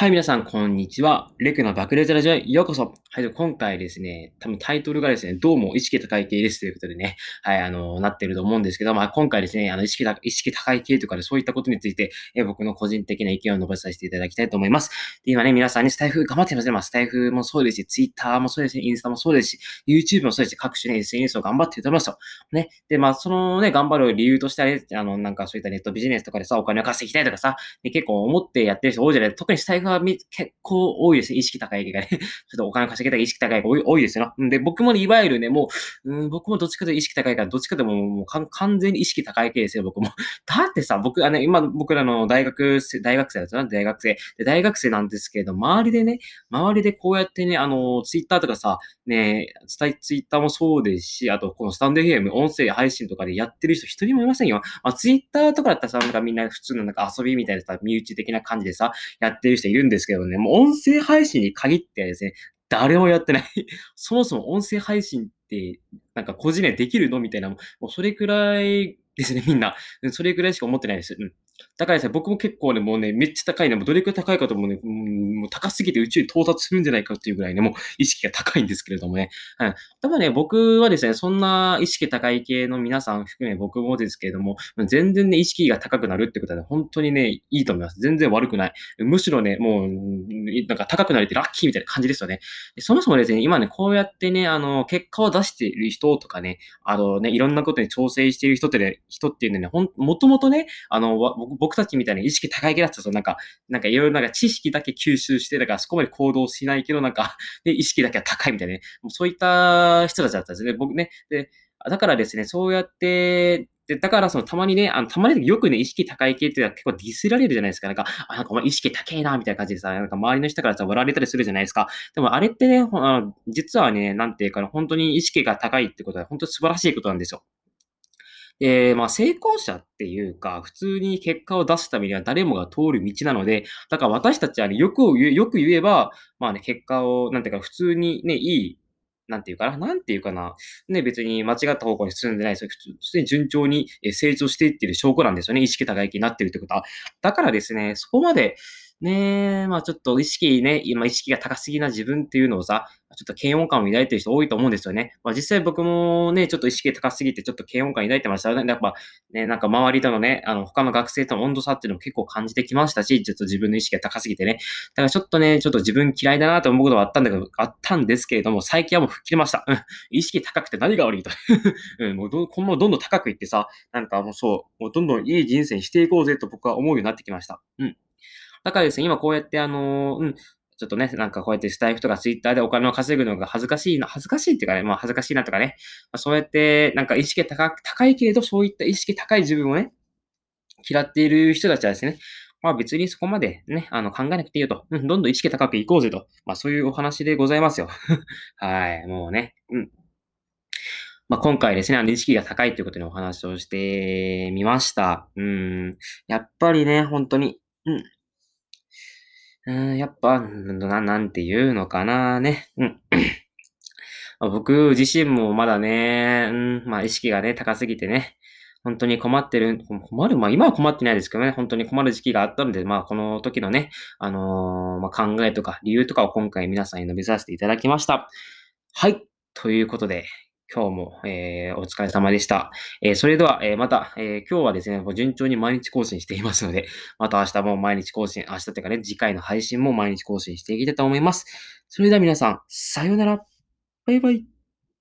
はい、皆さん、こんにちは。レクの爆裂ラジオへようこそ。はい、今回ですね、多分タイトルがですね、どうも意識高い系ですということでね、はい、あの、なってると思うんですけど、まあ、今回ですね、あの、意識意識高い系とかでそういったことについて、え僕の個人的な意見を述べさせていただきたいと思います。で、今ね、皆さんにスタイフ頑張ってますね。まあ、スタイフもそうですし、ツイッターもそうですし、インスタもそうですし、YouTube もそうですし、各種ね、SNS を頑張ってると思いますよ。ね。で、まあ、そのね、頑張る理由としてはね、あの、なんかそういったネットビジネスとかでさ、お金を稼ぎたいとかさ、ね、結構思ってやってる人多いじゃない特にスタイフは結構多いですね。意識高いがね。ちょっとお金稼ぎたい意識高いが多い多いですよ。で、僕もね、いわゆるね、もう、うん、僕もどっちかというと意識高いから、どっちかでももう完全に意識高い系ですよ、僕も。だってさ、僕はね、今、僕らの大学生、大学生だったな、大学生。で、大学生なんですけど、周りでね、周りでこうやってね、あの、ツイッターとかさ、ね、ツイッターもそうですし、あと、このスタンド FM、音声配信とかでやってる人一人もいませんよ。まあ、ツイッターとかだったらさ、なんかみんな普通のなんか遊びみたいなさ、身内的な感じでさ、やってる人いるんですけどね、もう音声配信に限ってですね、誰もやってない そもそも音声配信って、なんか個人でできるの？みたいな、もうそれくらいですね、みんな。それくらいしか思ってないです。うん。だからですね、僕も結構ね、もうね、めっちゃ高いね、もうどれくらい高いかともね、もう高すぎて宇宙に到達するんじゃないかっていうぐらいね、もう意識が高いんですけれどもね。はい。ただね、僕はですね、そんな意識高い系の皆さん含め僕もですけれども、全然ね、意識が高くなるってことはね、本当にね、いいと思います。全然悪くない。むしろね、もう、なんか高くなれてラッキーみたいな感じですよね。そもそもですね、今ね、こうやってね、あの、結果を出している人とかね、あのね、いろんなことに調整している人ってね、人っていうのはね、ほん、もともとね、あの、僕僕たちみたいに意識高い系だったら、なんか、なんかいろいろなんか知識だけ吸収して、だからそこまで行動しないけど、なんか、で、意識だけは高いみたいなね、もうそういった人たちだったんですね。僕ね。で、だからですね、そうやって、で、だからそのたまにね、あの、たまによくね、意識高い系っていうのは結構ディスられるじゃないですか。なんか、あ、なんかお前意識高いな、みたいな感じでさ、なんか周りの人からさ、笑われたりするじゃないですか。でもあれってね、あの実はね、なんていうか、本当に意識が高いってことは本当に素晴らしいことなんですよ。えー、まあ、成功者っていうか、普通に結果を出すためには誰もが通る道なので、だから私たちはね、よく言え、よく言えば、まあね、結果を、なんていうか、普通にね、いい、なんていうかな、なんていうかな、ね、別に間違った方向に進んでないですよ。普通、普通に順調に成長していってる証拠なんですよね。意識高い気になってるってことは。だからですね、そこまで、ねえ、まあちょっと意識ね、今意識が高すぎな自分っていうのをさ、ちょっと嫌悪感を抱いてる人多いと思うんですよね。まあ実際僕もね、ちょっと意識高すぎてちょっと嫌悪感抱いてましたね。やっぱね、なんか周りとのね、あの他の学生との温度差っていうのも結構感じてきましたし、ちょっと自分の意識が高すぎてね。だからちょっとね、ちょっと自分嫌いだなと思うことはあったんだけど、あったんですけれども、最近はもう吹っ切れました。うん。意識高くて何が悪いと。うん、もうど、今後どんどん高くいってさ、なんかもうそう、もうどんどんいい人生にしていこうぜと僕は思うようになってきました。うん。だからですね、今こうやってあの、うん、ちょっとね、なんかこうやってスタイフとかツイッターでお金を稼ぐのが恥ずかしいな、恥ずかしいっていうかね、まあ恥ずかしいなとかね、まあ、そうやってなんか意識高高いけれど、そういった意識高い自分をね、嫌っている人たちはですね、まあ別にそこまでね、あの考えなくていいよと。うん、どんどん意識高くいこうぜと。まあそういうお話でございますよ。はい、もうね。うん。まあ今回ですね、あの意識が高いということにお話をしてみました。うん。やっぱりね、本当に。うん。うん、やっぱ、な、なんていうのかな、ね。うん。僕自身もまだね、うん、まあ意識がね、高すぎてね、本当に困ってる、困る、まあ今は困ってないですけどね、本当に困る時期があったので、まあこの時のね、あのー、まあ考えとか理由とかを今回皆さんに述べさせていただきました。はい。ということで、今日も、えー、お疲れ様でした。えー、それでは、えー、また、え今日はですね、順調に毎日更新していますので、また明日も毎日更新、明日というかね、次回の配信も毎日更新していきたいと思います。それでは皆さん、さようなら。バイバイ。